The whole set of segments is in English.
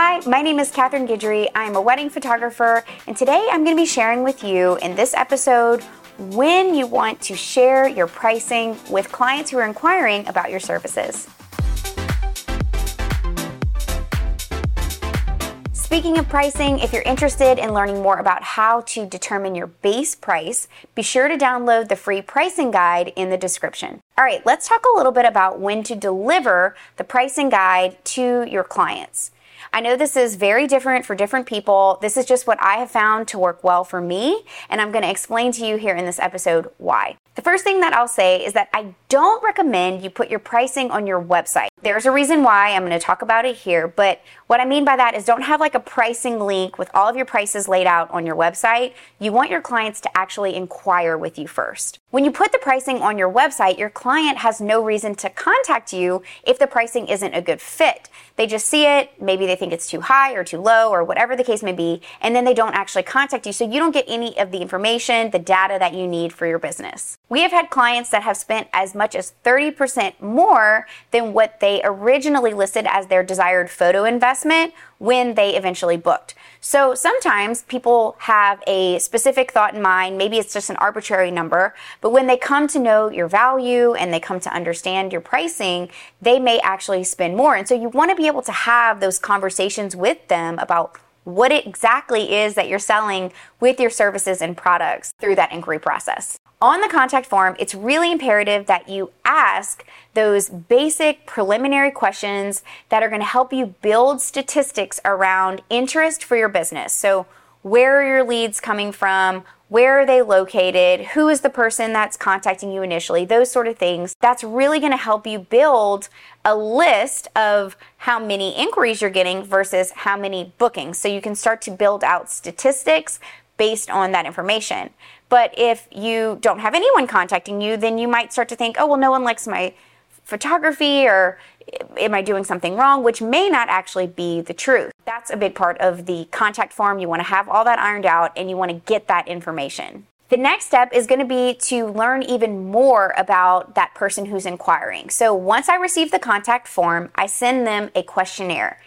Hi, my name is Catherine Guidry. I'm a wedding photographer, and today I'm going to be sharing with you in this episode when you want to share your pricing with clients who are inquiring about your services. Speaking of pricing, if you're interested in learning more about how to determine your base price, be sure to download the free pricing guide in the description. All right, let's talk a little bit about when to deliver the pricing guide to your clients. I know this is very different for different people. This is just what I have found to work well for me, and I'm going to explain to you here in this episode why. The first thing that I'll say is that I don't recommend you put your pricing on your website. There's a reason why I'm going to talk about it here, but what I mean by that is don't have like a pricing link with all of your prices laid out on your website. You want your clients to actually inquire with you first. When you put the pricing on your website, your client has no reason to contact you if the pricing isn't a good fit. They just see it, maybe they think it's too high or too low or whatever the case may be, and then they don't actually contact you. So you don't get any of the information, the data that you need for your business. We have had clients that have spent as much as 30% more than what they originally listed as their desired photo investment when they eventually booked. So sometimes people have a specific thought in mind, maybe it's just an arbitrary number, but when they come to know your value and they come to understand your pricing, they may actually spend more. And so you want to be able to have those conversations with them about what exactly is that you're selling with your services and products through that inquiry process. On the contact form, it's really imperative that you ask those basic preliminary questions that are going to help you build statistics around interest for your business. So, where are your leads coming from? Where are they located? Who is the person that's contacting you initially? Those sort of things. That's really going to help you build a list of how many inquiries you're getting versus how many bookings. So you can start to build out statistics based on that information. But if you don't have anyone contacting you, then you might start to think, oh, well, no one likes my photography or am I doing something wrong, which may not actually be the truth. That's a big part of the contact form. You want to have all that ironed out and you want to get that information. The next step is going to be to learn even more about that person who's inquiring. So once I receive the contact form, I send them a questionnaire.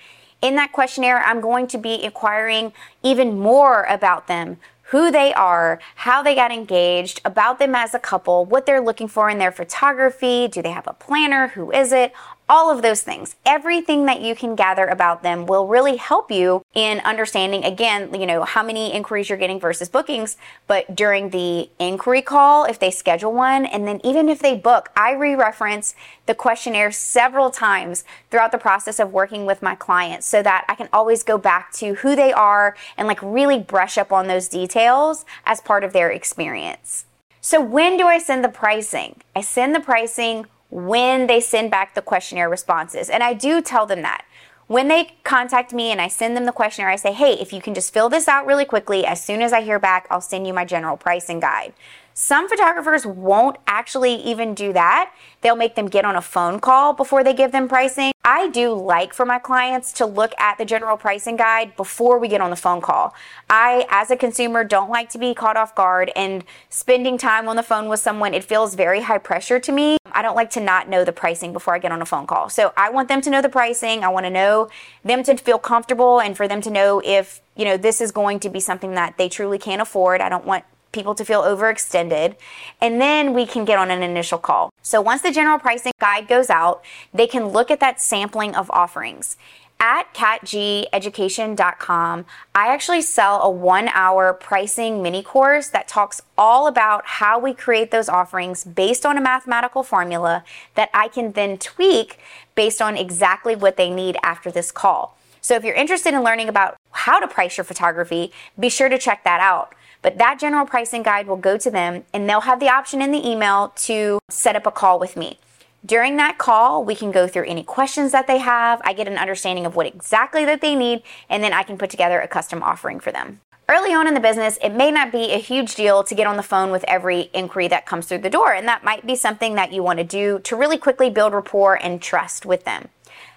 In that questionnaire, I'm going to be inquiring even more about them, who they are, how they got engaged, about them as a couple, what they're looking for in their photography, do they have a planner, who is it, all of those things. Everything that you can gather about them will really help you in understanding, again, you know, how many inquiries you're getting versus bookings. But during the inquiry call, if they schedule one, and then even if they book, I re reference the questionnaire several times throughout the process of working with my clients so that I can always go back to who they are and like really brush up on those details as part of their experience. So, when do I send the pricing? I send the pricing when they send back the questionnaire responses. And I do tell them that. When they contact me and I send them the questionnaire, I say, hey, if you can just fill this out really quickly, as soon as I hear back, I'll send you my general pricing guide. Some photographers won't actually even do that. They'll make them get on a phone call before they give them pricing. I do like for my clients to look at the general pricing guide before we get on the phone call. I, as a consumer, don't like to be caught off guard and spending time on the phone with someone, it feels very high pressure to me. I don't like to not know the pricing before I get on a phone call. So I want them to know the pricing. I want to know them to feel comfortable and for them to know if, you know, this is going to be something that they truly can't afford. I don't want people to feel overextended. And then we can get on an initial call. So once the general pricing guide goes out, they can look at that sampling of offerings. At catgeducation.com, I actually sell a one hour pricing mini course that talks all about how we create those offerings based on a mathematical formula that I can then tweak based on exactly what they need after this call. So if you're interested in learning about how to price your photography, be sure to check that out. But that general pricing guide will go to them and they'll have the option in the email to set up a call with me. During that call, we can go through any questions that they have. I get an understanding of what exactly that they need, and then I can put together a custom offering for them. Early on in the business, it may not be a huge deal to get on the phone with every inquiry that comes through the door, and that might be something that you want to do to really quickly build rapport and trust with them.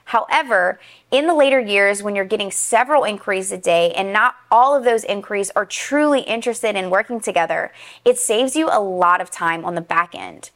However, in the later years, when you're getting several inquiries a day and not all of those inquiries are truly interested in working together, it saves you a lot of time on the back end.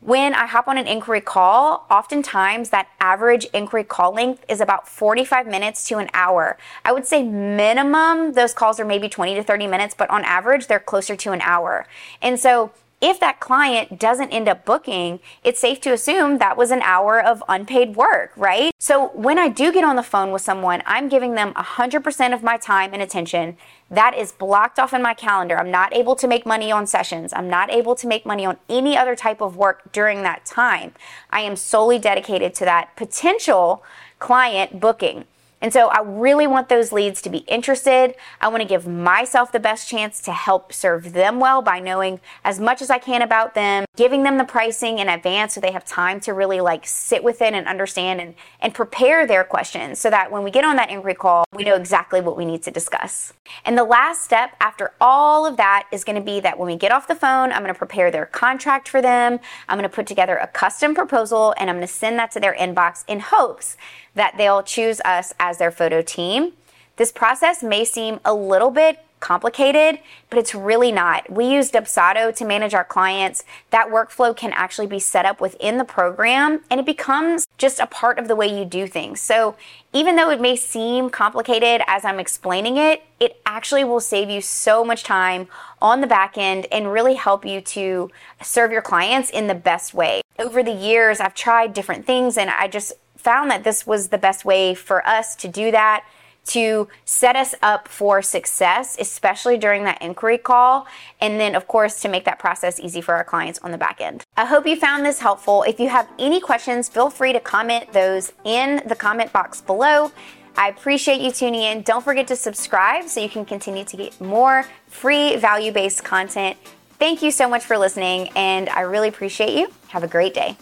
When I hop on an inquiry call, oftentimes that average inquiry call length is about 45 minutes to an hour. I would say minimum, those calls are maybe 20 to 30 minutes, but on average, they're closer to an hour. And so if that client doesn't end up booking, it's safe to assume that was an hour of unpaid work, right? So when I do get on the phone with someone, I'm giving them 100% of my time and attention. That is blocked off in my calendar. I'm not able to make money on sessions. I'm not able to make money on any other type of work during that time. I am solely dedicated to that potential client booking. And so I really want those leads to be interested. I want to give myself the best chance to help serve them well by knowing as much as I can about them, giving them the pricing in advance so they have time to really like sit with it and understand and, and prepare their questions so that when we get on that inquiry call, we know exactly what we need to discuss. And the last step after all of that is going to be that when we get off the phone, I'm going to prepare their contract for them. I'm going to put together a custom proposal and I'm going to send that to their inbox in hopes that they'll choose us as their photo team. This process may seem a little bit complicated, but it's really not. We use Dubsado to manage our clients. That workflow can actually be set up within the program and it becomes just a part of the way you do things. So even though it may seem complicated as I'm explaining it, it actually will save you so much time on the back end and really help you to serve your clients in the best way. Over the years, I've tried different things and I just found that this was the best way for us to do that to set us up for success, especially during that inquiry call. And then, of course, to make that process easy for our clients on the back end. I hope you found this helpful. If you have any questions, feel free to comment those in the comment box below. I appreciate you tuning in. Don't forget to subscribe so you can continue to get more free value based content. Thank you so much for listening, and I really appreciate you. Have a great day.